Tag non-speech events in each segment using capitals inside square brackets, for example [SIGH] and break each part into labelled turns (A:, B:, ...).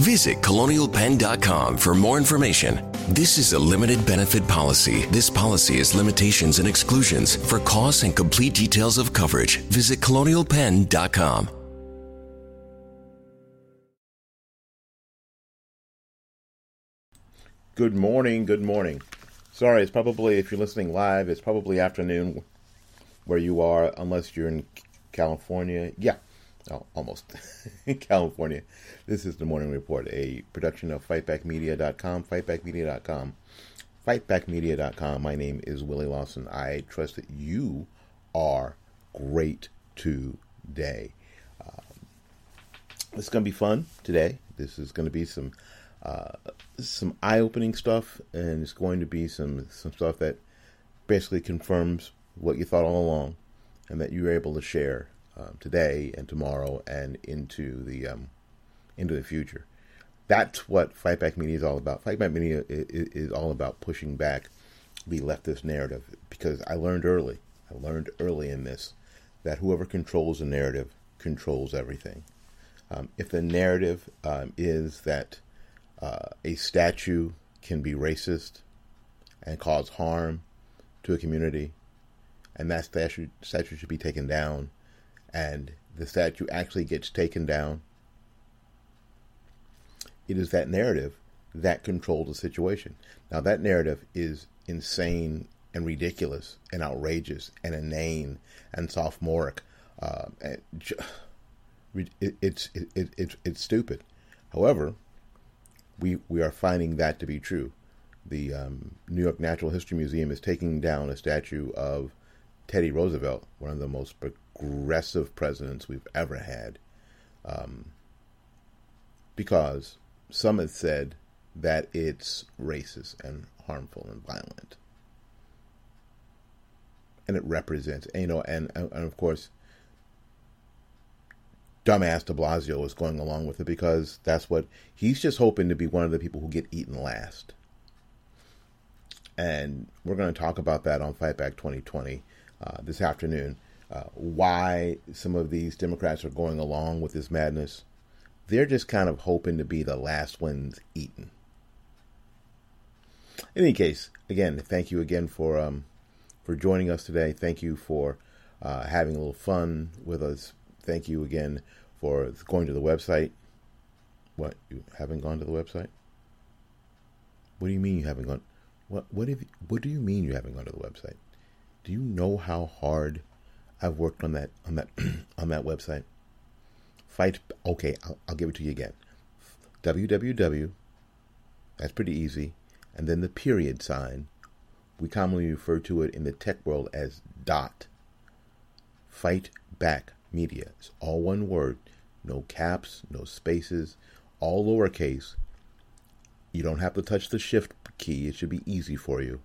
A: Visit colonialpenn.com for more information. This is a limited benefit policy. This policy has limitations and exclusions. For costs and complete details of coverage, visit colonialpenn.com.
B: Good morning, good morning. Sorry, it's probably, if you're listening live, it's probably afternoon where you are, unless you're in California. Yeah, oh, almost. [LAUGHS] in California. This is the Morning Report, a production of FightbackMedia.com, FightbackMedia.com, FightbackMedia.com. My name is Willie Lawson. I trust that you are great today. Um, it's going to be fun today. This is going to be some uh, some eye-opening stuff, and it's going to be some some stuff that basically confirms what you thought all along, and that you're able to share um, today and tomorrow and into the um, into the future. That's what Fight Back Media is all about. Fight Back Media is, is all about pushing back the leftist narrative because I learned early. I learned early in this that whoever controls the narrative controls everything. Um, if the narrative um, is that uh, a statue can be racist and cause harm to a community, and that statue, statue should be taken down, and the statue actually gets taken down, it is that narrative that controls the situation. Now, that narrative is insane and ridiculous and outrageous and inane and sophomoric. Uh, and it, it's it, it, it, it's stupid. However, we we are finding that to be true. The um, New York Natural History Museum is taking down a statue of Teddy Roosevelt, one of the most progressive presidents we've ever had, um, because some have said that it's racist and harmful and violent, and it represents, you know, and and of course dumbass de Blasio is going along with it because that's what he's just hoping to be one of the people who get eaten last. And we're going to talk about that on Fightback 2020 uh, this afternoon. Uh, why some of these Democrats are going along with this madness. They're just kind of hoping to be the last ones eaten. In any case, again, thank you again for um, for joining us today. Thank you for uh, having a little fun with us thank you again for going to the website. What you haven't gone to the website? What do you mean you haven't gone? What what if? What do you mean you haven't gone to the website? Do you know how hard I've worked on that on that [CLEARS THROAT] on that website? Fight. Okay, I'll, I'll give it to you again. www. That's pretty easy, and then the period sign. We commonly refer to it in the tech world as dot. Fight back Media. It's all one word. No caps, no spaces, all lowercase. You don't have to touch the shift key. It should be easy for you.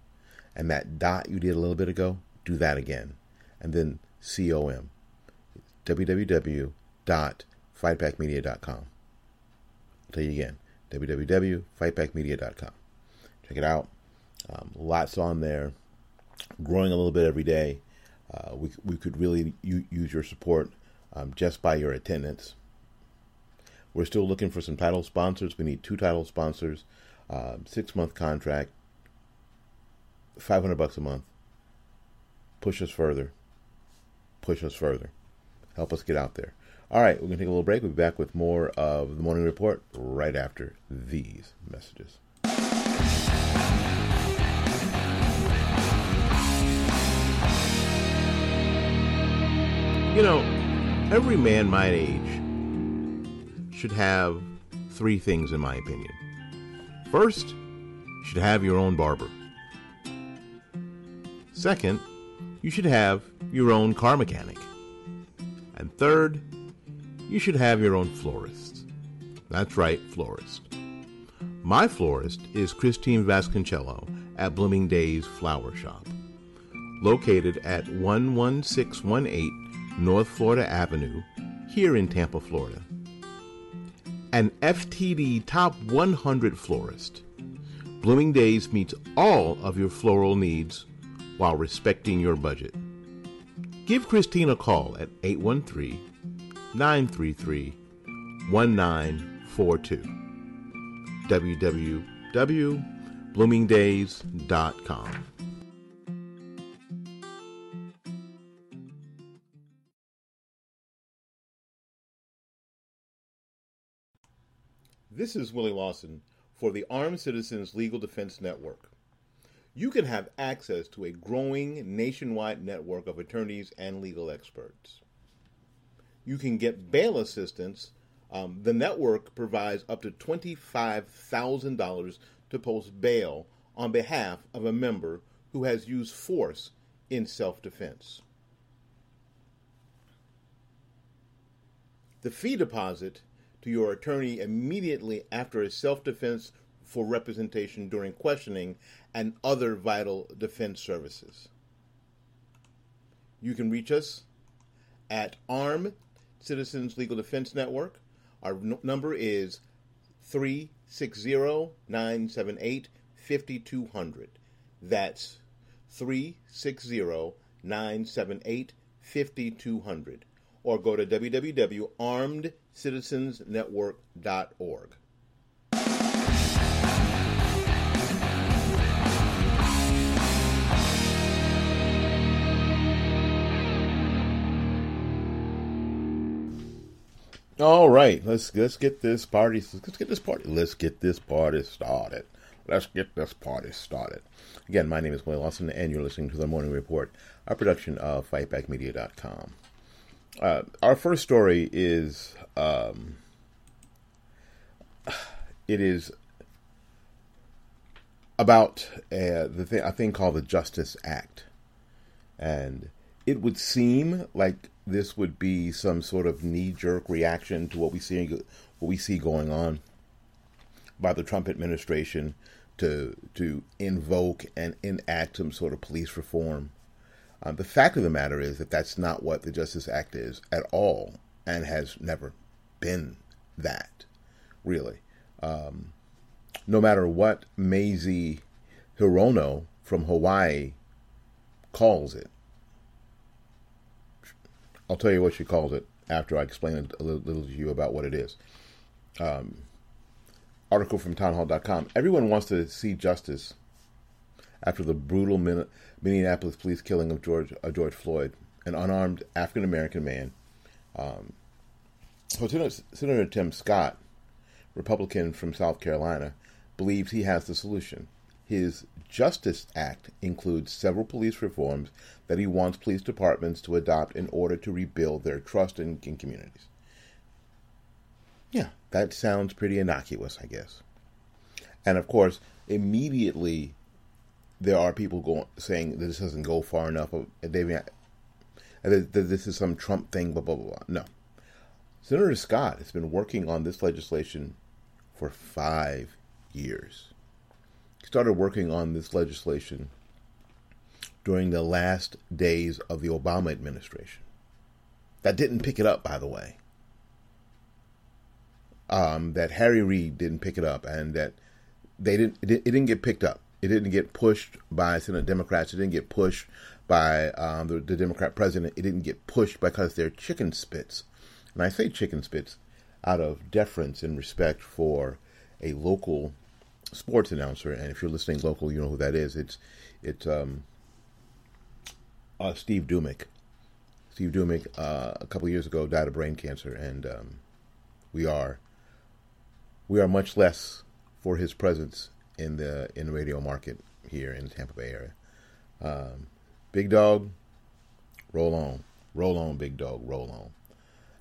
B: And that dot you did a little bit ago, do that again. And then COM. www.fightbackmedia.com. I'll tell you again www.fightbackmedia.com. Check it out. Um, lots on there. Growing a little bit every day. Uh, we, we could really u- use your support um, just by your attendance. We're still looking for some title sponsors. We need two title sponsors, uh, six month contract, 500 bucks a month. Push us further. Push us further. Help us get out there. All right, we're going to take a little break. We'll be back with more of the morning report right after these messages. You know, every man my age should have three things, in my opinion. First, you should have your own barber. Second, you should have your own car mechanic. And third, you should have your own florist. That's right, florist. My florist is Christine Vasconcello at Blooming Days Flower Shop, located at 11618 North Florida Avenue, here in Tampa, Florida. An FTD Top 100 florist, Blooming Days meets all of your floral needs while respecting your budget. Give Christine a call at 813 933 1942. www.bloomingdays.com. This is Willie Lawson for the Armed Citizens Legal Defense Network. You can have access to a growing nationwide network of attorneys and legal experts you can get bail assistance. Um, the network provides up to $25,000 to post bail on behalf of a member who has used force in self defense. The fee deposit to your attorney immediately after a self defense for representation during questioning and other vital defense services. You can reach us at arm Citizens Legal Defense Network. Our n- number is 360 978 5200. That's 360 978 5200. Or go to www.armedcitizensnetwork.org. All right, let's let's get this party. Let's get this party. Let's get this party started. Let's get this party started. Again, my name is Willie Lawson, and you're listening to the Morning Report, a production of FightbackMedia.com. Uh, our first story is um, it is about uh, the thing, a thing called the Justice Act, and it would seem like this would be some sort of knee-jerk reaction to what we see what we see going on by the Trump administration to to invoke and enact some sort of police reform. Um, the fact of the matter is that that's not what the Justice Act is at all, and has never been that, really. Um, no matter what Mazie Hirono from Hawaii calls it, I'll tell you what she calls it after I explain a little, little to you about what it is. Um, article from townhall.com. Everyone wants to see justice after the brutal Minneapolis police killing of George uh, George Floyd, an unarmed African American man. Um, Senator, Senator Tim Scott, Republican from South Carolina, believes he has the solution. His Justice Act includes several police reforms that he wants police departments to adopt in order to rebuild their trust in, in communities. Yeah, that sounds pretty innocuous, I guess. And of course, immediately there are people going saying that this doesn't go far enough. They, that this is some Trump thing, blah, blah, blah. No. Senator Scott has been working on this legislation for five years. Started working on this legislation during the last days of the Obama administration. That didn't pick it up, by the way. Um, that Harry Reid didn't pick it up, and that they didn't. It didn't get picked up. It didn't get pushed by Senate Democrats. It didn't get pushed by um, the, the, Democrat president. It didn't get pushed because they're chicken spits. And I say chicken spits out of deference and respect for a local sports announcer. And if you're listening local, you know who that is. It's it's um, uh, Steve Duemig. Steve Duemig, uh, a couple years ago, died of brain cancer, and um, we are we are much less for his presence in the in the radio market here in the Tampa Bay area. Um, big dog, roll on, roll on, big dog, roll on.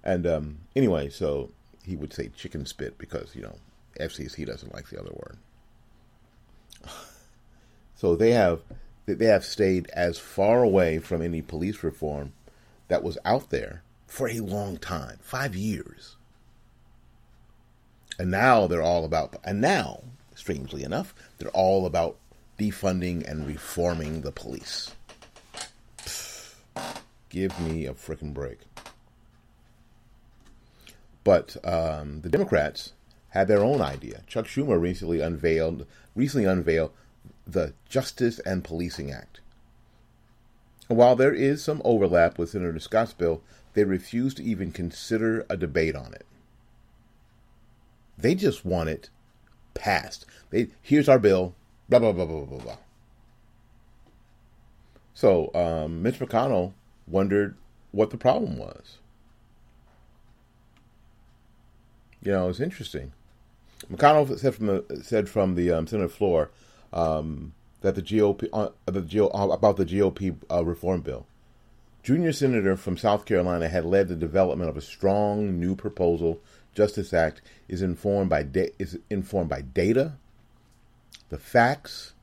B: And um, anyway, so he would say chicken spit because you know FCC doesn't like the other word. So they have they have stayed as far away from any police reform that was out there for a long time, five years. And now they're all about, and now, strangely enough, they're all about defunding and reforming the police. give me a freaking break. But um, the Democrats had their own idea. Chuck Schumer recently unveiled recently unveiled the Justice and Policing Act. While there is some overlap with Senator Scott's bill, they refuse to even consider a debate on it. They just want it passed. They, here's our bill, blah, blah, blah, blah, blah, blah. So um, Mitch McConnell wondered what the problem was. You know, it's interesting. McConnell said from the said from the um, Senate floor um, that the GOP uh, the GO, uh, about the GOP uh, reform bill. Junior senator from South Carolina had led the development of a strong new proposal Justice Act is informed by da- is informed by data, the facts,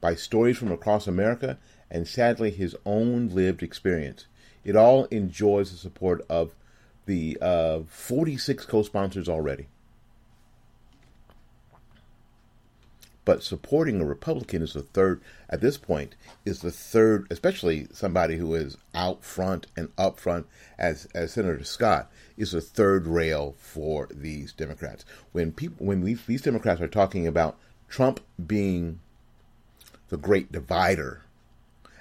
B: by stories from across America, and sadly his own lived experience. It all enjoys the support of the uh, 46 co-sponsors already. But supporting a Republican is the third, at this point, is the third, especially somebody who is out front and up front as, as Senator Scott, is the third rail for these Democrats. When people, when we, these Democrats are talking about Trump being the great divider,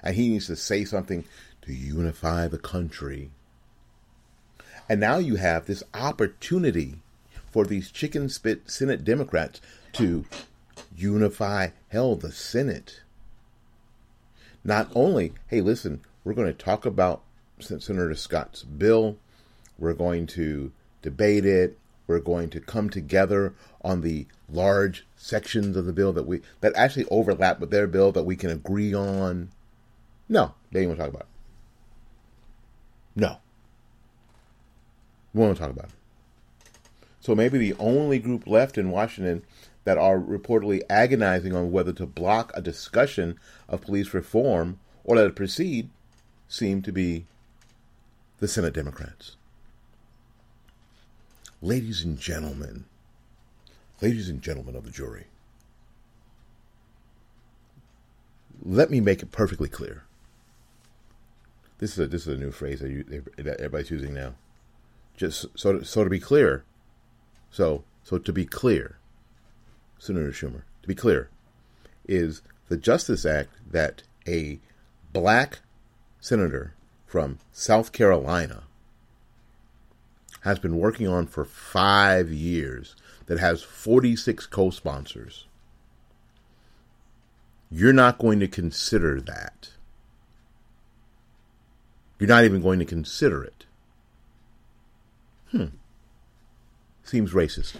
B: and he needs to say something to unify the country. And now you have this opportunity for these chicken spit Senate Democrats to unify, hell, the Senate. Not only, hey, listen, we're going to talk about Senator Scott's bill, we're going to debate it, we're going to come together on the large sections of the bill that we that actually overlap with their bill that we can agree on. No, they didn't want to talk about it. No. We want to talk about it. So maybe the only group left in Washington that are reportedly agonizing on whether to block a discussion of police reform or let it proceed seem to be the Senate Democrats. Ladies and gentlemen, ladies and gentlemen of the jury, let me make it perfectly clear. This is a, this is a new phrase that, you, that everybody's using now. Just so to, so to be clear, so so to be clear, Senator Schumer, to be clear, is the Justice Act that a black senator from South Carolina has been working on for five years that has 46 co sponsors. You're not going to consider that. You're not even going to consider it. Hmm. Seems racist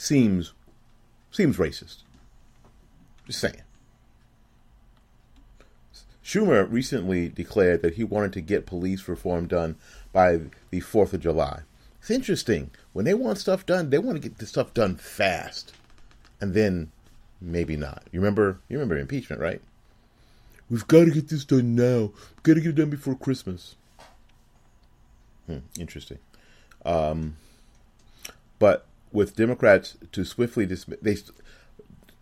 B: seems seems racist. Just saying. Schumer recently declared that he wanted to get police reform done by the 4th of July. It's interesting. When they want stuff done, they want to get the stuff done fast. And then maybe not. You remember you remember impeachment, right? We've got to get this done now. We've got to get it done before Christmas. Hmm, interesting. Um, but with Democrats to swiftly dismiss, they,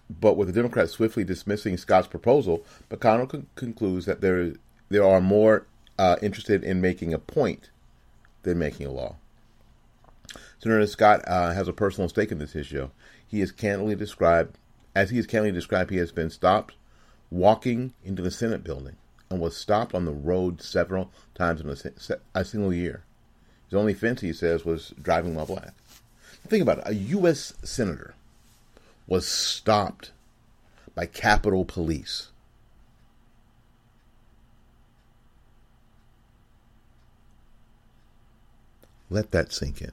B: but with the Democrats swiftly dismissing Scott's proposal, McConnell con- concludes that there there are more uh, interested in making a point than making a law. Senator Scott uh, has a personal stake in this issue. He is candidly described, as he is candidly described, he has been stopped walking into the Senate building and was stopped on the road several times in a, a single year. His only offense, he says, was driving while black. Think about it. A U.S. senator was stopped by Capitol Police. Let that sink in.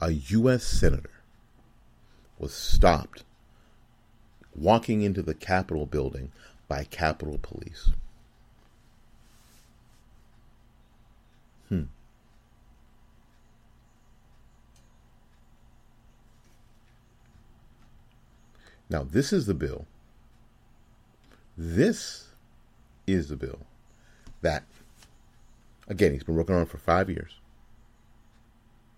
B: A U.S. senator was stopped walking into the Capitol building by Capitol Police. Hmm. Now, this is the bill. This is the bill that, again, he's been working on for five years.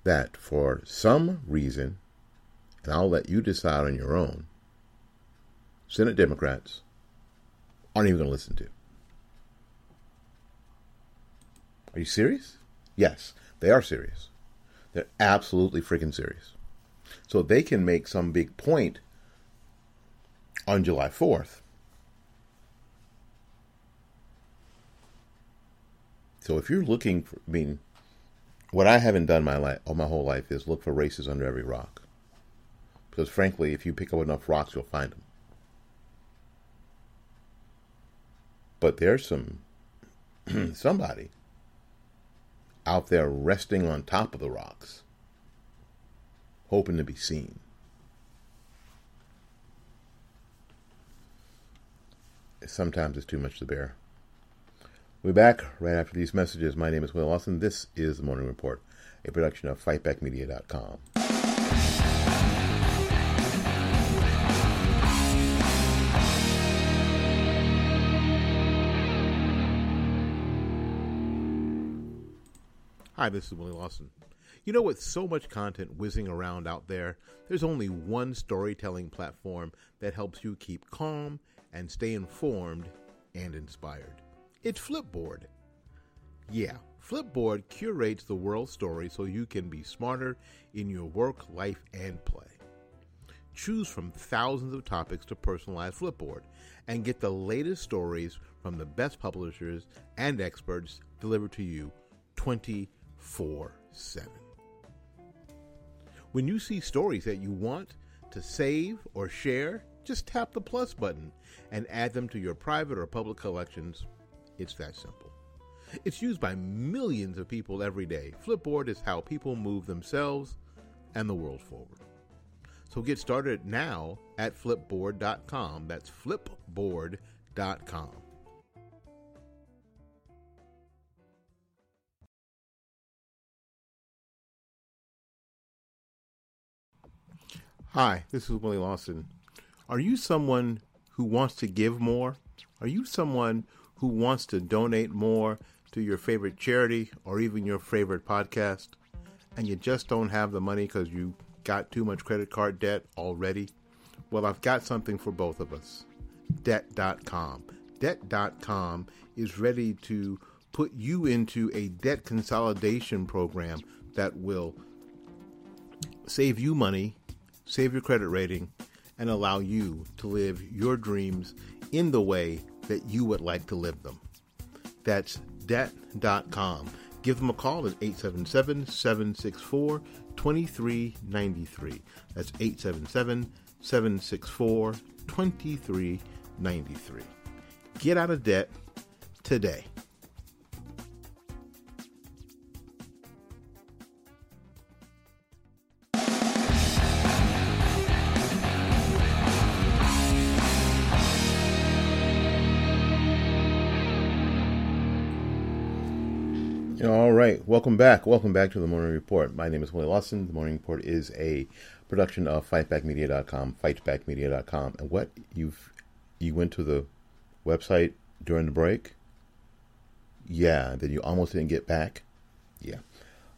B: That for some reason, and I'll let you decide on your own, Senate Democrats aren't even going to listen to. Are you serious? Yes, they are serious. They're absolutely freaking serious. So they can make some big point on July 4th. So if you're looking for, I mean, what I haven't done my life, all my whole life is look for races under every rock. Because frankly, if you pick up enough rocks, you'll find them. But there's some [CLEARS THROAT] somebody out there resting on top of the rocks, hoping to be seen. Sometimes it's too much to bear. We'll be back right after these messages. My name is Will Lawson. This is the Morning Report, a production of FightBackMedia.com. Hi, this is Willie Lawson. You know, with so much content whizzing around out there, there's only one storytelling platform that helps you keep calm and stay informed and inspired. It's Flipboard. Yeah, Flipboard curates the world story so you can be smarter in your work, life, and play. Choose from thousands of topics to personalize Flipboard and get the latest stories from the best publishers and experts delivered to you 24 7. When you see stories that you want to save or share, just tap the plus button and add them to your private or public collections. It's that simple. It's used by millions of people every day. Flipboard is how people move themselves and the world forward. So get started now at flipboard.com. That's flipboard.com. Hi, this is Willie Lawson. Are you someone who wants to give more? Are you someone who wants to donate more to your favorite charity or even your favorite podcast and you just don't have the money because you got too much credit card debt already? Well, I've got something for both of us Debt.com. Debt.com is ready to put you into a debt consolidation program that will save you money, save your credit rating, and allow you to live your dreams in the way that you would like to live them. That's debt.com. Give them a call at 877 764 2393. That's 877 764 2393. Get out of debt today. Welcome back. Welcome back to the Morning Report. My name is Willie Lawson. The Morning Report is a production of FightBackMedia.com, FightBackMedia.com. And what you've you went to the website during the break? Yeah. That you almost didn't get back? Yeah.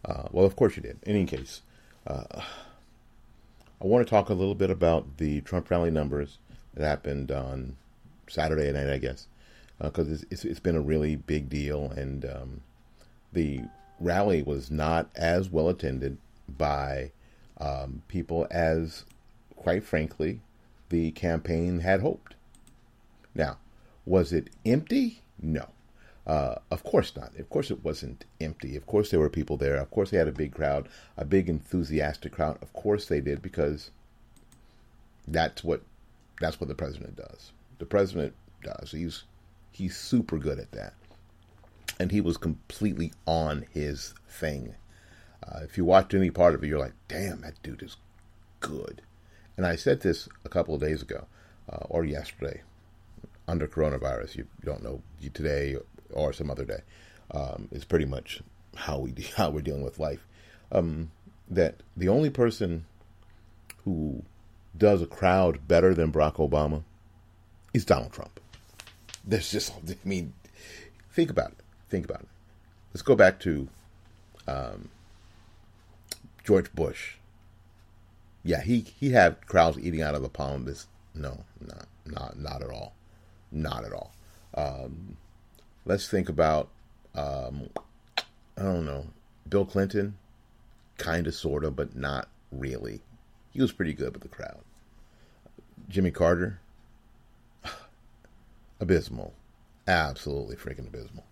B: Uh, well, of course you did. In any case, uh, I want to talk a little bit about the Trump rally numbers that happened on Saturday night, I guess, because uh, it's, it's, it's been a really big deal, and um, the rally was not as well attended by um, people as, quite frankly, the campaign had hoped. Now, was it empty? No. Uh, of course not. Of course it wasn't empty. Of course there were people there. Of course they had a big crowd, a big enthusiastic crowd. Of course they did because that's what that's what the president does. The president does. He's he's super good at that, and he was completely on his thing. Uh, if you watched any part of it, you're like, "Damn, that dude is good." And I said this a couple of days ago, uh, or yesterday, under coronavirus. You don't know today or some other day. Um, it's pretty much how we [LAUGHS] how we're dealing with life. Um, that the only person who does a crowd better than Barack Obama is Donald Trump. There's just, [LAUGHS] I mean, think about it. Think about it. Let's go back to um, George Bush. Yeah, he he had crowds eating out of the palm of his. No, not not not at all, not at all. Um, let's think about um, I don't know Bill Clinton, kind of, sort of, but not really. He was pretty good with the crowd. Jimmy Carter, [SIGHS] abysmal, absolutely freaking abysmal.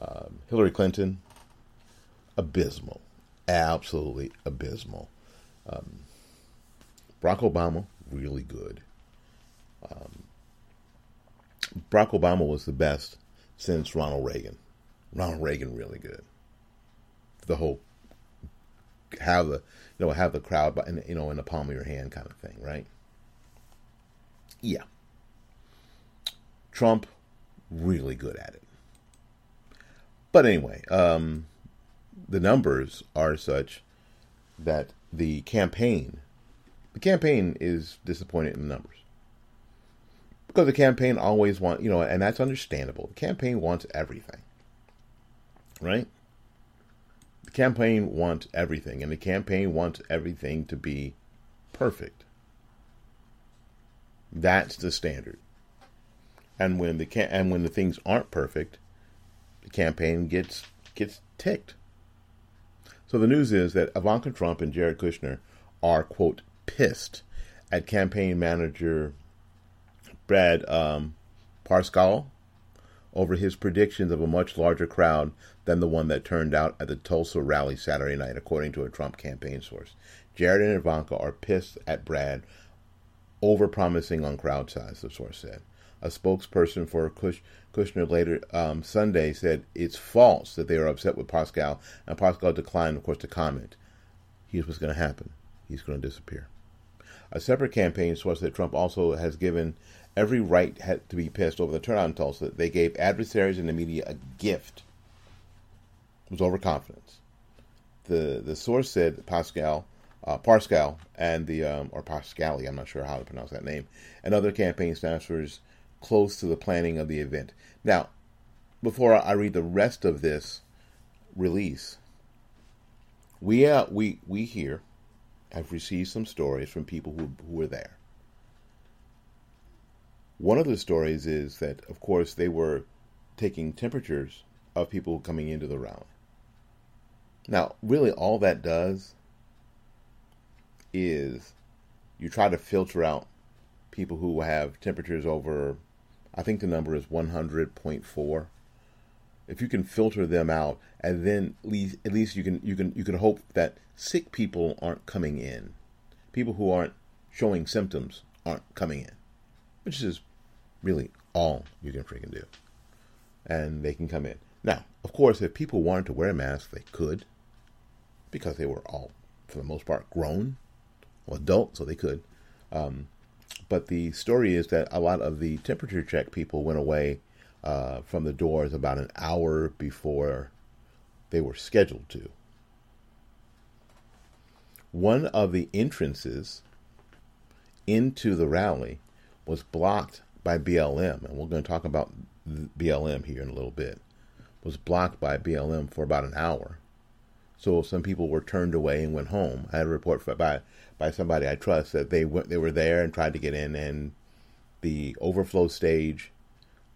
B: Um, Hillary Clinton, abysmal, absolutely abysmal. Um, Barack Obama, really good. Um, Barack Obama was the best since Ronald Reagan. Ronald Reagan really good. The whole have the you know have the crowd in you know in the palm of your hand kind of thing, right? Yeah. Trump really good at it. But anyway, um, the numbers are such that the campaign the campaign is disappointed in the numbers because the campaign always wants, you know, and that's understandable. The campaign wants everything, right? The campaign wants everything, and the campaign wants everything to be perfect. That's the standard. And when the ca- and when the things aren't perfect, the campaign gets gets ticked. So the news is that Ivanka Trump and Jared Kushner are quote pissed at campaign manager Brad um, Parscale over his predictions of a much larger crowd than the one that turned out at the Tulsa rally Saturday night, according to a Trump campaign source. Jared and Ivanka are pissed at Brad over promising on crowd size, the source said. A spokesperson for Kush, Kushner later um, Sunday said it's false that they are upset with Pascal, and Pascal declined, of course, to comment. Here's what's going to happen he's going to disappear. A separate campaign source that Trump also has given every right had to be pissed over the turnout in Tulsa. They gave adversaries in the media a gift. It was overconfidence. The the source said Pascal, uh, Parscale, and the um, or Pascali, I'm not sure how to pronounce that name, and other campaign staffers close to the planning of the event. Now, before I read the rest of this release, we uh, we we here have received some stories from people who who were there one of the stories is that, of course, they were taking temperatures of people coming into the rally. Now, really, all that does is you try to filter out people who have temperatures over, I think the number is 100.4. If you can filter them out, and then at least, at least you can you can you can hope that sick people aren't coming in, people who aren't showing symptoms aren't coming in, which is really all you can freaking do. And they can come in. Now, of course, if people wanted to wear masks, they could, because they were all, for the most part, grown or adult, so they could. Um, but the story is that a lot of the temperature check people went away uh, from the doors about an hour before they were scheduled to. One of the entrances into the rally was blocked by BLM, and we're going to talk about BLM here in a little bit, was blocked by BLM for about an hour. So some people were turned away and went home. I had a report by by somebody I trust that they went they were there and tried to get in, and the overflow stage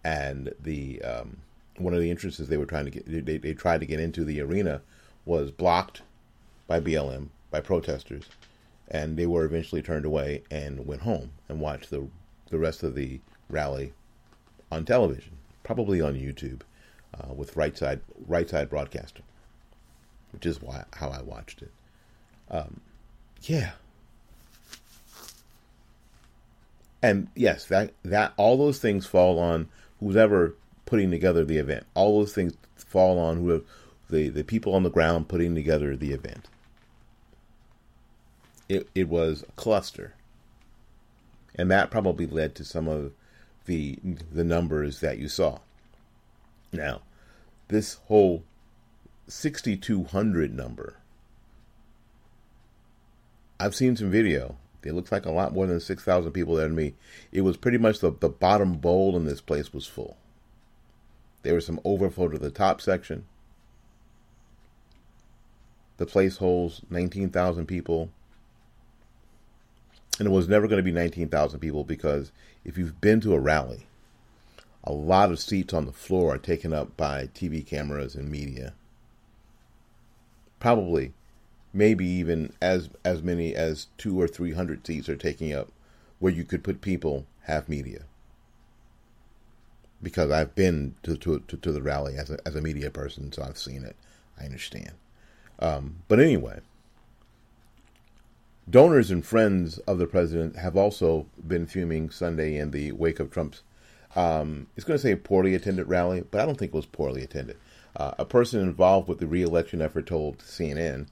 B: and the um, one of the entrances they were trying to get they, they tried to get into the arena was blocked by BLM by protesters, and they were eventually turned away and went home and watched the the rest of the rally on television, probably on YouTube, uh, with right side right side broadcasting, which is why how I watched it. Um, yeah, and yes, that that all those things fall on whoever putting together the event. All those things fall on who the the people on the ground putting together the event. It it was a cluster, and that probably led to some of the the numbers that you saw. Now, this whole 6200 number. I've seen some video it looks like a lot more than 6,000 people there to me. It was pretty much the, the bottom bowl in this place was full. There was some overflow to the top section. The place holds 19,000 people. And it was never going to be 19,000 people because if you've been to a rally, a lot of seats on the floor are taken up by TV cameras and media. Probably maybe even as as many as two or three hundred seats are taking up where you could put people have media. Because I've been to to, to, to the rally as a as a media person, so I've seen it. I understand. Um, but anyway, donors and friends of the president have also been fuming Sunday in the wake of Trump's. Um, it's going to say poorly attended rally, but I don't think it was poorly attended. Uh, a person involved with the reelection effort told CNN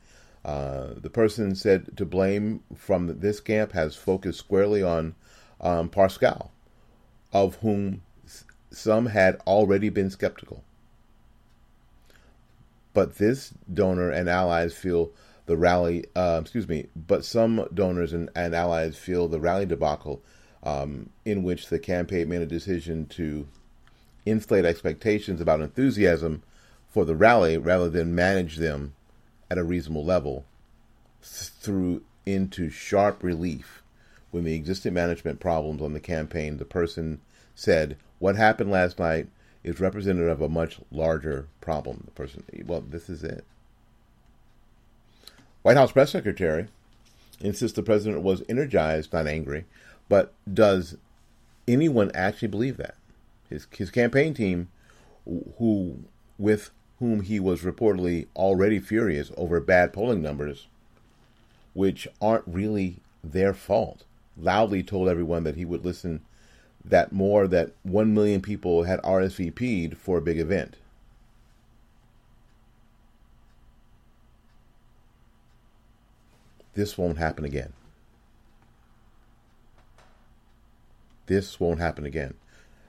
B: uh, the person said to blame from this camp has focused squarely on um, Parscale, of whom some had already been skeptical. But this donor and allies feel the rally, uh, excuse me, but some donors and, and, allies feel the rally debacle um, in which the campaign made a decision to inflate expectations about enthusiasm for the rally rather than manage them at a reasonable level through into sharp relief when the existing management problems on the campaign, the person said, What happened last night is representative of a much larger problem. The person, well, this is it. White House press secretary insists the president was energized, not angry, but does anyone actually believe that? His, his campaign team, who with whom he was reportedly already furious over bad polling numbers, which aren't really their fault, loudly told everyone that he would listen that more than 1 million people had RSVP'd for a big event. This won't happen again. This won't happen again.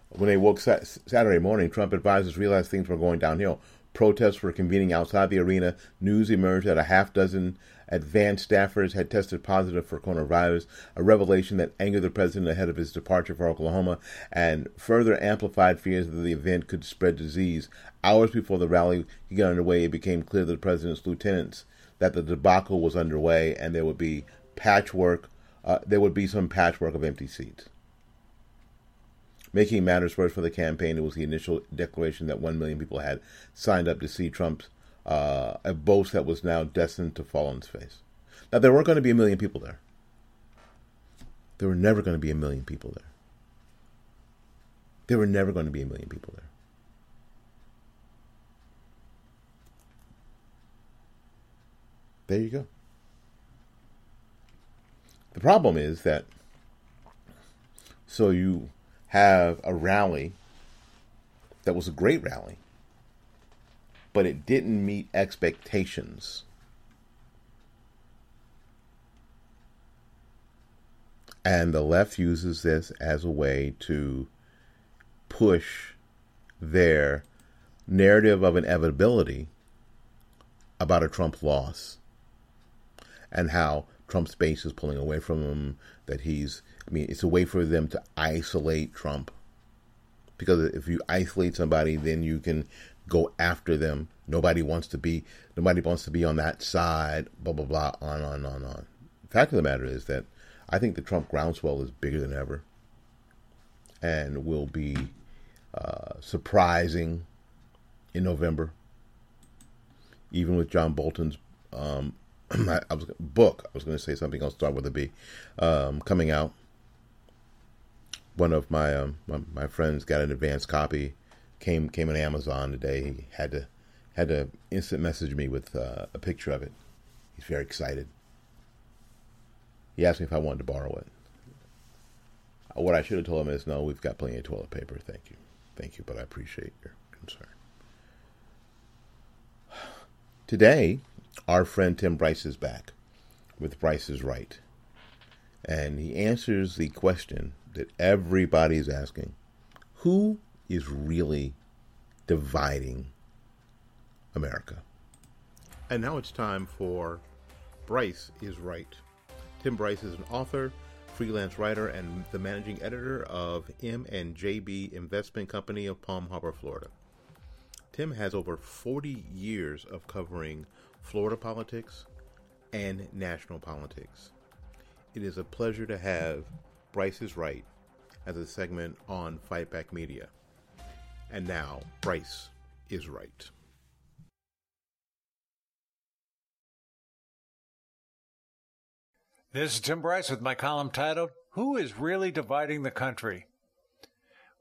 B: When they woke Saturday morning, Trump advisors realized things were going downhill. Protests were convening outside the arena. News emerged that a half dozen advanced staffers had tested positive for coronavirus, a revelation that angered the president ahead of his departure for Oklahoma and further amplified fears that the event could spread disease. Hours before the rally got underway, it became clear to the president's lieutenants that the debacle was underway and there would be patchwork. Uh, there would be some patchwork of empty seats. Making matters worse for the campaign, it was the initial declaration that 1 million people had signed up to see Trump's uh, a boast that was now destined to fall on its face. Now, there weren't going to be a million people there. There were never going to be a million people there. There were never going to be a million people there. There you go. The problem is that so you have a rally that was a great rally, but it didn't meet expectations. And the left uses this as a way to push their narrative of inevitability about a Trump loss and how Trump's base is pulling away from him, that he's I mean, it's a way for them to isolate Trump because if you isolate somebody, then you can go after them. Nobody wants to be nobody wants to be on that side. Blah blah blah. On on on on. The fact of the matter is that I think the Trump groundswell is bigger than ever, and will be uh, surprising in November. Even with John Bolton's um, [CLEARS THROAT] I, was book, I was going to say something else. Start with a B. Um, coming out. One of my, um, my my friends got an advance copy. Came came on Amazon today. He had to had to instant message me with uh, a picture of it. He's very excited. He asked me if I wanted to borrow it. What I should have told him is, no, we've got plenty of toilet paper. Thank you, thank you, but I appreciate your concern. [SIGHS] Today, our friend Tim Bryce is back with Bryce is Right. And he answers the question that everybody's asking Who is really dividing America? And now it's time for Bryce is Right. Tim Bryce is an author, freelance writer, and the managing editor of M and JB Investment Company of Palm Harbor, Florida. Tim has over 40 years of covering Florida politics and national politics. It is a pleasure to have Bryce is Right as a segment on Fight Back Media. And now, Bryce is Right.
C: This is Tim Bryce with my column titled, Who is Really Dividing the Country?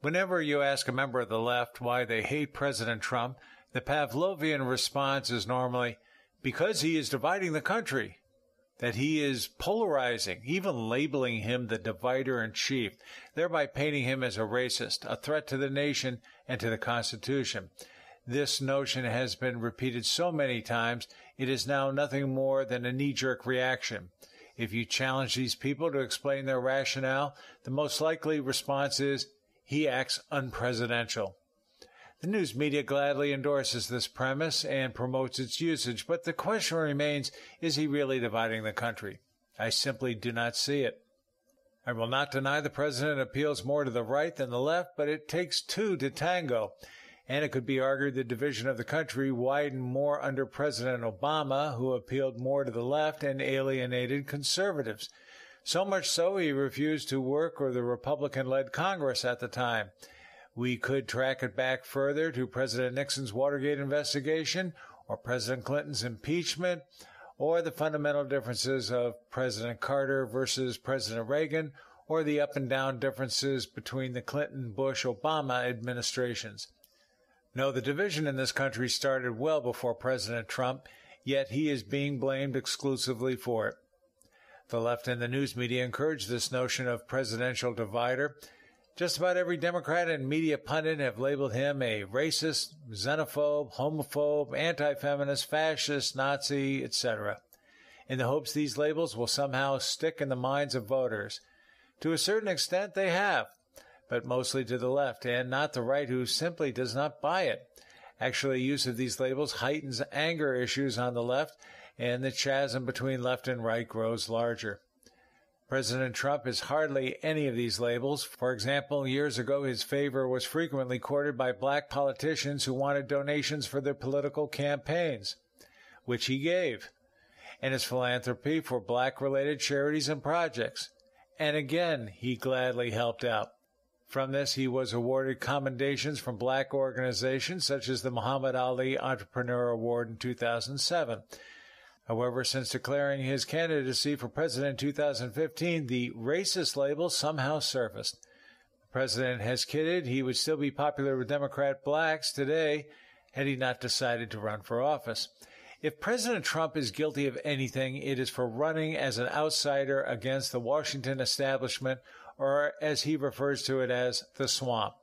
C: Whenever you ask a member of the left why they hate President Trump, the Pavlovian response is normally, because he is dividing the country, that he is polarizing, even labeling him the divider in chief, thereby painting him as a racist, a threat to the nation and to the Constitution. This notion has been repeated so many times, it is now nothing more than a knee jerk reaction. If you challenge these people to explain their rationale, the most likely response is, he acts unpresidential. The news media gladly endorses this premise and promotes its usage, but the question remains is he really dividing the country? I simply do not see it. I will not deny the president appeals more to the right than the left, but it takes two to tango. And it could be argued the division of the country widened more under President Obama, who appealed more to the left and alienated conservatives. So much so he refused to work with the Republican led Congress at the time. We could track it back further to President Nixon's Watergate investigation or President Clinton's impeachment or the fundamental differences of President Carter versus President Reagan or the up and down differences between the Clinton, Bush, Obama administrations. No, the division in this country started well before President Trump, yet he is being blamed exclusively for it. The left and the news media encourage this notion of presidential divider just about every Democrat and media pundit have labeled him a racist, xenophobe, homophobe, anti feminist, fascist, Nazi, etc., in the hopes these labels will somehow stick in the minds of voters. To a certain extent, they have, but mostly to the left and not the right, who simply does not buy it. Actually, use of these labels heightens anger issues on the left, and the chasm between left and right grows larger. President Trump is hardly any of these labels. For example, years ago, his favor was frequently courted by black politicians who wanted donations for their political campaigns, which he gave, and his philanthropy for black related charities and projects. And again, he gladly helped out. From this, he was awarded commendations from black organizations such as the Muhammad Ali Entrepreneur Award in 2007 However, since declaring his candidacy for president in 2015, the racist label somehow surfaced. The president has kidded he would still be popular with Democrat blacks today had he not decided to run for office. If President Trump is guilty of anything, it is for running as an outsider against the Washington establishment, or as he refers to it as the swamp.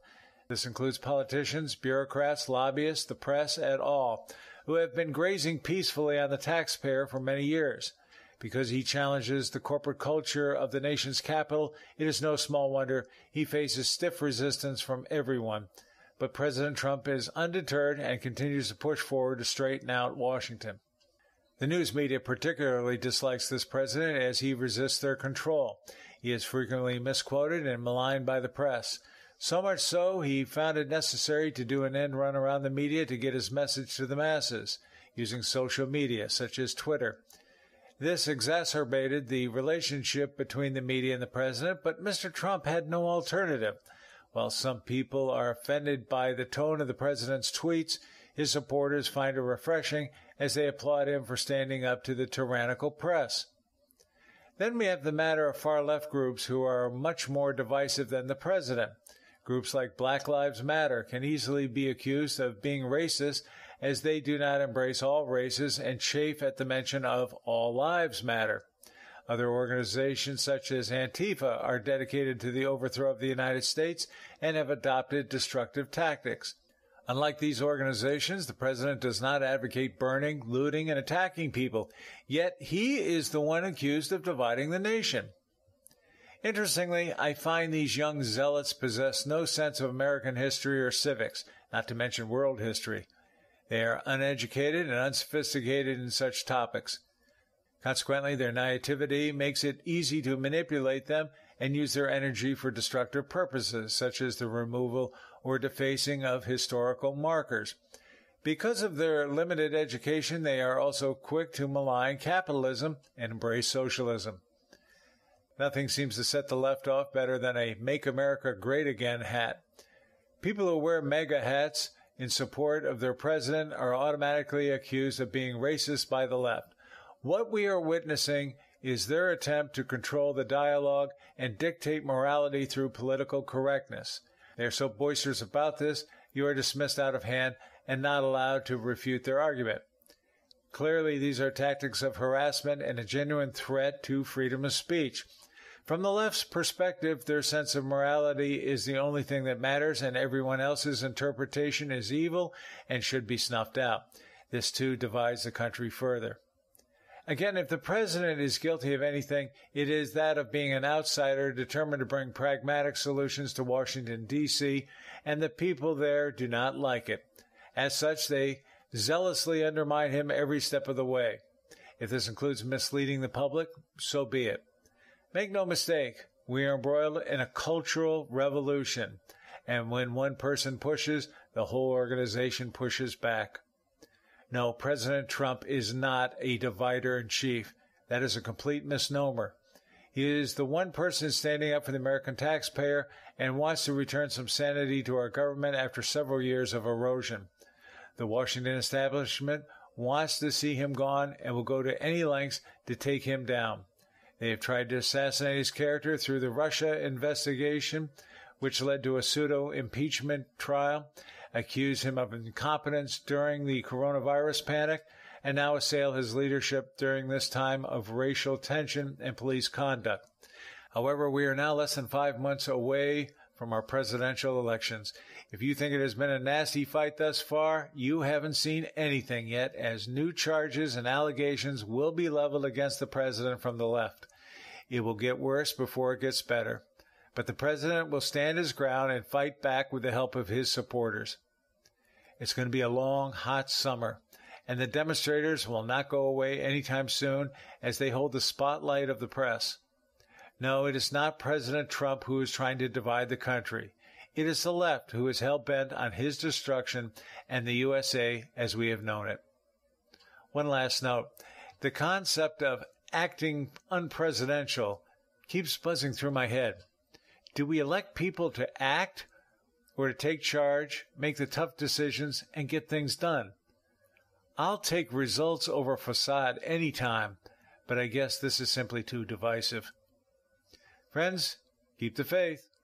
C: This includes politicians, bureaucrats, lobbyists, the press, et al who have been grazing peacefully on the taxpayer for many years. Because he challenges the corporate culture of the nation's capital, it is no small wonder he faces stiff resistance from everyone. But President Trump is undeterred and continues to push forward to straighten out Washington. The news media particularly dislikes this president as he resists their control. He is frequently misquoted and maligned by the press. So much so, he found it necessary to do an end run around the media to get his message to the masses, using social media such as Twitter. This exacerbated the relationship between the media and the president, but Mr. Trump had no alternative. While some people are offended by the tone of the president's tweets, his supporters find it refreshing as they applaud him for standing up to the tyrannical press. Then we have the matter of far left groups who are much more divisive than the president. Groups like Black Lives Matter can easily be accused of being racist as they do not embrace all races and chafe at the mention of all lives matter. Other organizations such as Antifa are dedicated to the overthrow of the United States and have adopted destructive tactics. Unlike these organizations, the president does not advocate burning, looting, and attacking people, yet he is the one accused of dividing the nation. Interestingly, I find these young zealots possess no sense of American history or civics, not to mention world history. They are uneducated and unsophisticated in such topics. Consequently, their naivety makes it easy to manipulate them and use their energy for destructive purposes, such as the removal or defacing of historical markers. Because of their limited education, they are also quick to malign capitalism and embrace socialism. Nothing seems to set the left off better than a Make America Great Again hat. People who wear MAGA hats in support of their president are automatically accused of being racist by the left. What we are witnessing is their attempt to control the dialogue and dictate morality through political correctness. They are so boisterous about this, you are dismissed out of hand and not allowed to refute their argument. Clearly, these are tactics of harassment and a genuine threat to freedom of speech. From the left's perspective, their sense of morality is the only thing that matters, and everyone else's interpretation is evil and should be snuffed out. This too divides the country further. Again, if the president is guilty of anything, it is that of being an outsider determined to bring pragmatic solutions to Washington, D.C., and the people there do not like it. As such, they zealously undermine him every step of the way. If this includes misleading the public, so be it. Make no mistake, we are embroiled in a cultural revolution, and when one person pushes, the whole organization pushes back. No, President Trump is not a divider in chief. That is a complete misnomer. He is the one person standing up for the American taxpayer and wants to return some sanity to our government after several years of erosion. The Washington establishment wants to see him gone and will go to any lengths to take him down. They have tried to assassinate his character through the Russia investigation, which led to a pseudo impeachment trial, accuse him of incompetence during the coronavirus panic, and now assail his leadership during this time of racial tension and police conduct. However, we are now less than five months away from our presidential elections. If you think it has been a nasty fight thus far, you haven't seen anything yet, as new charges and allegations will be leveled against the president from the left. It will get worse before it gets better. But the president will stand his ground and fight back with the help of his supporters. It's going to be a long, hot summer, and the demonstrators will not go away anytime soon as they hold the spotlight of the press. No, it is not President Trump who is trying to divide the country. It is the left who is hell bent on his destruction and the USA as we have known it. One last note. The concept of acting unpresidential keeps buzzing through my head. Do we elect people to act or to take charge, make the tough decisions, and get things done? I'll take results over facade any time, but I guess this is simply too divisive. Friends, keep the faith.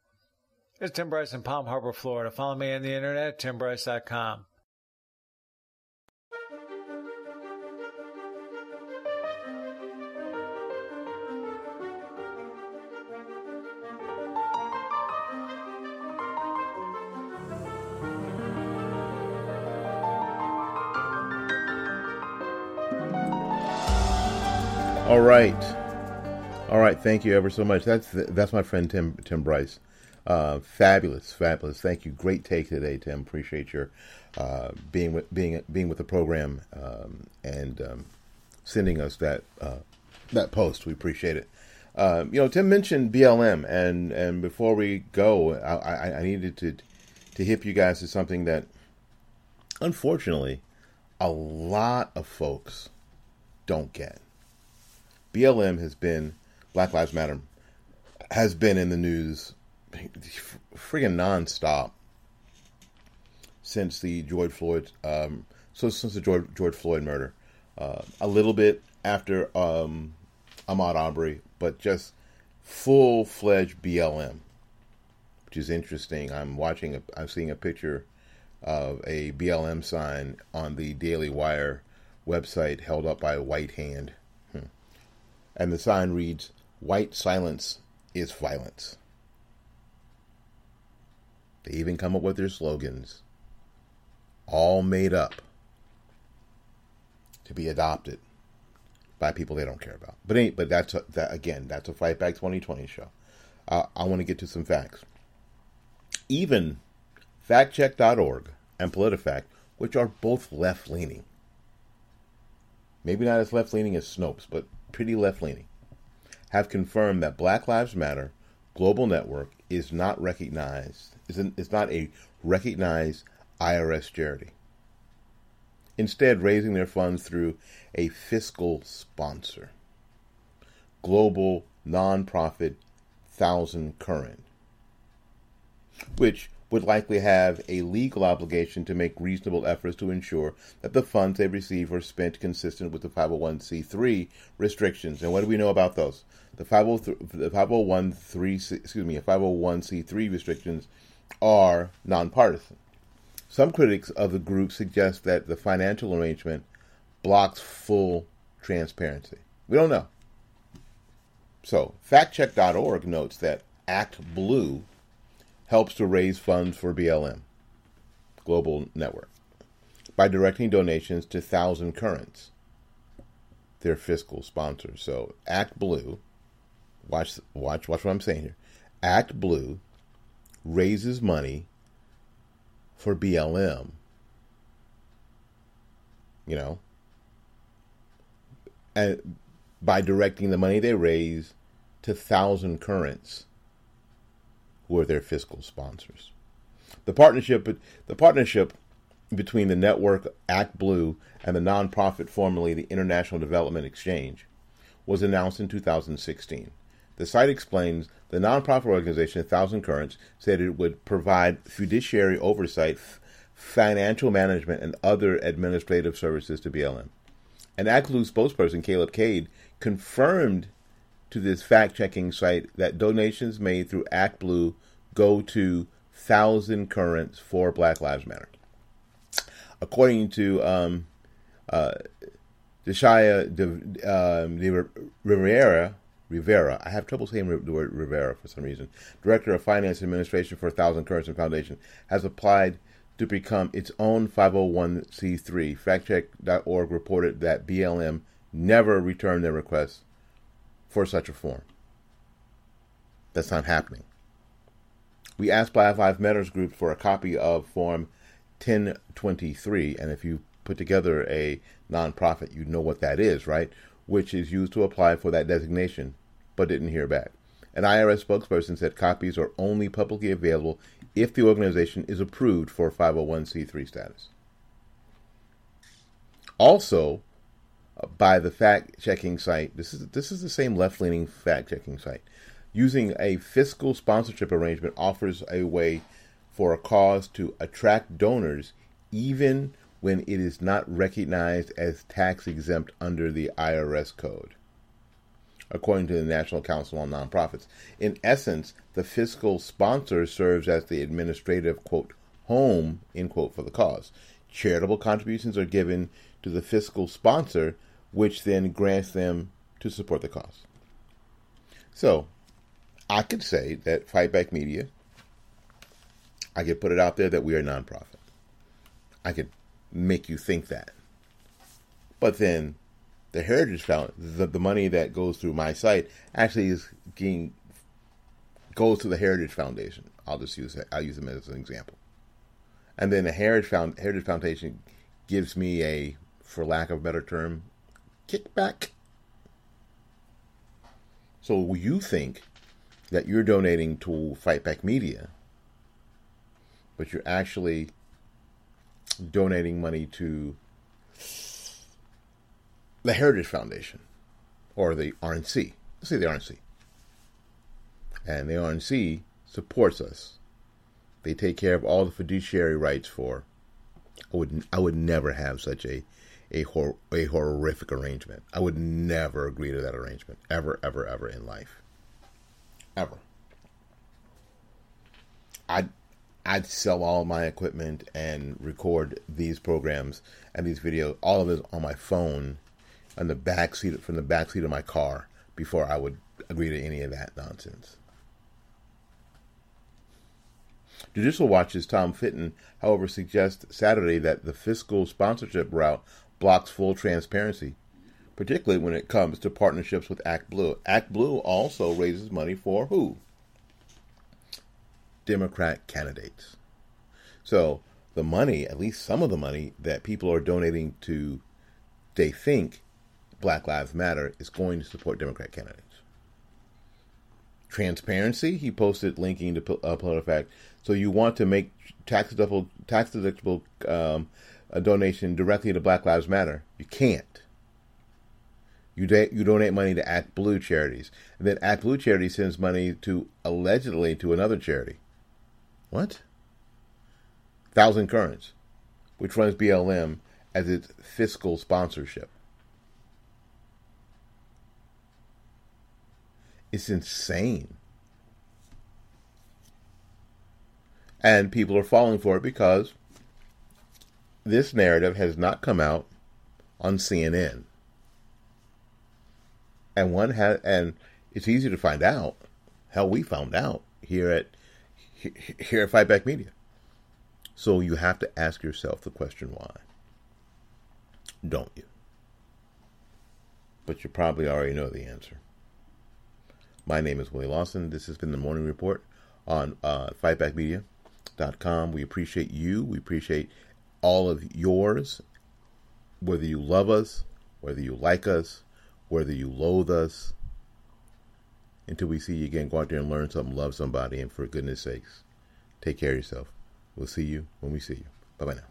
C: It's Tim Bryce in Palm Harbor, Florida. Follow me on the internet, at timbryce.com.
B: All right. All right, thank you ever so much. That's that's my friend Tim Tim Bryce. Uh, fabulous, fabulous. Thank you. Great take today, Tim. Appreciate your uh, being with being being with the program um, and um, sending us that uh, that post. We appreciate it. Uh, you know, Tim mentioned BLM, and and before we go, I, I, I needed to to hip you guys to something that, unfortunately, a lot of folks don't get. BLM has been Black Lives Matter has been in the news friggin' nonstop since the George Floyd um, so since the George, George Floyd murder. Uh, a little bit after um, Ahmaud Arbery, but just full fledged BLM, which is interesting. I'm watching, a, I'm seeing a picture of a BLM sign on the Daily Wire website held up by a white hand. Hmm. And the sign reads, White silence is violence. They even come up with their slogans, all made up to be adopted by people they don't care about. But any, but that's a, that again. That's a Fight Back 2020 show. Uh, I want to get to some facts. Even FactCheck.org and PolitiFact, which are both left leaning, maybe not as left leaning as Snopes, but pretty left leaning, have confirmed that Black Lives Matter Global Network is not recognized. Is, an, is not a recognized IRS charity instead raising their funds through a fiscal sponsor. Global nonprofit Thousand Current, which would likely have a legal obligation to make reasonable efforts to ensure that the funds they receive are spent consistent with the 501c3 restrictions. And what do we know about those? The 501c3, excuse me, 501c3 restrictions are nonpartisan. Some critics of the group suggest that the financial arrangement blocks full transparency. We don't know. So, factcheck.org notes that Act Blue helps to raise funds for BLM, Global Network, by directing donations to Thousand Currents, their fiscal sponsor. So, Act Blue, watch, watch, watch what I'm saying here. Act Blue raises money for BLM. You know, and by directing the money they raise to Thousand Currents, who are their fiscal sponsors. The partnership, the partnership between the network Act Blue and the nonprofit formerly the International Development Exchange was announced in 2016. The site explains the nonprofit organization Thousand Currents said it would provide fiduciary oversight, financial management, and other administrative services to BLM. An ACLU spokesperson, Caleb Cade, confirmed to this fact checking site that donations made through Act Blue go to Thousand Currents for Black Lives Matter. According to um, uh, Deshaya de, um, de Rivera, Rivera. I have trouble saying the word Rivera for some reason. Director of Finance Administration for Thousand Currents and Foundation has applied to become its own 501c3. FactCheck.org reported that BLM never returned their request for such a form. That's not happening. We asked Black Lives Matters group for a copy of Form 1023, and if you put together a nonprofit, you know what that is, right? Which is used to apply for that designation but didn't hear back. An IRS spokesperson said copies are only publicly available if the organization is approved for 501c3 status. Also, uh, by the fact checking site, this is this is the same left leaning fact checking site. Using a fiscal sponsorship arrangement offers a way for a cause to attract donors even when it is not recognized as tax exempt under the IRS code according to the National Council on Nonprofits. In essence, the fiscal sponsor serves as the administrative, quote, home, end quote, for the cause. Charitable contributions are given to the fiscal sponsor, which then grants them to support the cause. So, I could say that Fight Back Media, I could put it out there that we are a nonprofit. I could make you think that. But then the Heritage Found the, the money that goes through my site actually is getting goes to the Heritage Foundation. I'll just use I'll use them as an example. And then the Heritage Found Heritage Foundation gives me a, for lack of a better term, kickback. So you think that you're donating to Fight Back Media, but you're actually donating money to the Heritage Foundation or the RNC. Let's say the RNC. And the RNC supports us. They take care of all the fiduciary rights for. I would I would never have such a a, hor- a horrific arrangement. I would never agree to that arrangement ever ever ever in life. Ever. I'd I'd sell all my equipment and record these programs and these videos, all of this on my phone, on the back seat from the back seat of my car before I would agree to any of that nonsense. Judicial Watch's Tom Fitton, however, suggests Saturday that the fiscal sponsorship route blocks full transparency, particularly when it comes to partnerships with Act Blue. Act Blue also raises money for who? Democrat candidates. So the money, at least some of the money that people are donating to, they think Black Lives Matter is going to support Democrat candidates. Transparency, he posted linking to uh, PolitiFact. Fact. So you want to make tax deductible, tax deductible um, a donation directly to Black Lives Matter? You can't. You, da- you donate money to Act Blue charities, and then Act Blue charity sends money to allegedly to another charity. What? Thousand Currents, which runs BLM as its fiscal sponsorship. It's insane. And people are falling for it because this narrative has not come out on CNN. And one has, and it's easy to find out. Hell, we found out here at here at Fight Back Media. So you have to ask yourself the question why. Don't you? But you probably already know the answer. My name is Willie Lawson. This has been the Morning Report on uh, FightbackMedia.com. We appreciate you. We appreciate all of yours, whether you love us, whether you like us, whether you loathe us. Until we see you again, go out there and learn something, love somebody, and for goodness sakes, take care of yourself. We'll see you when we see you. Bye bye now.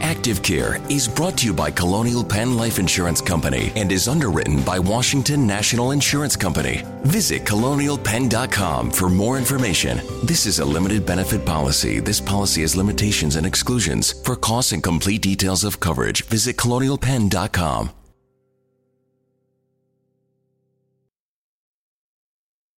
A: Active Care is brought to you by Colonial Penn Life Insurance Company and is underwritten by Washington National Insurance Company. Visit colonialpenn.com for more information. This is a limited benefit policy. This policy has limitations and exclusions. For costs and complete details of coverage, visit colonialpenn.com.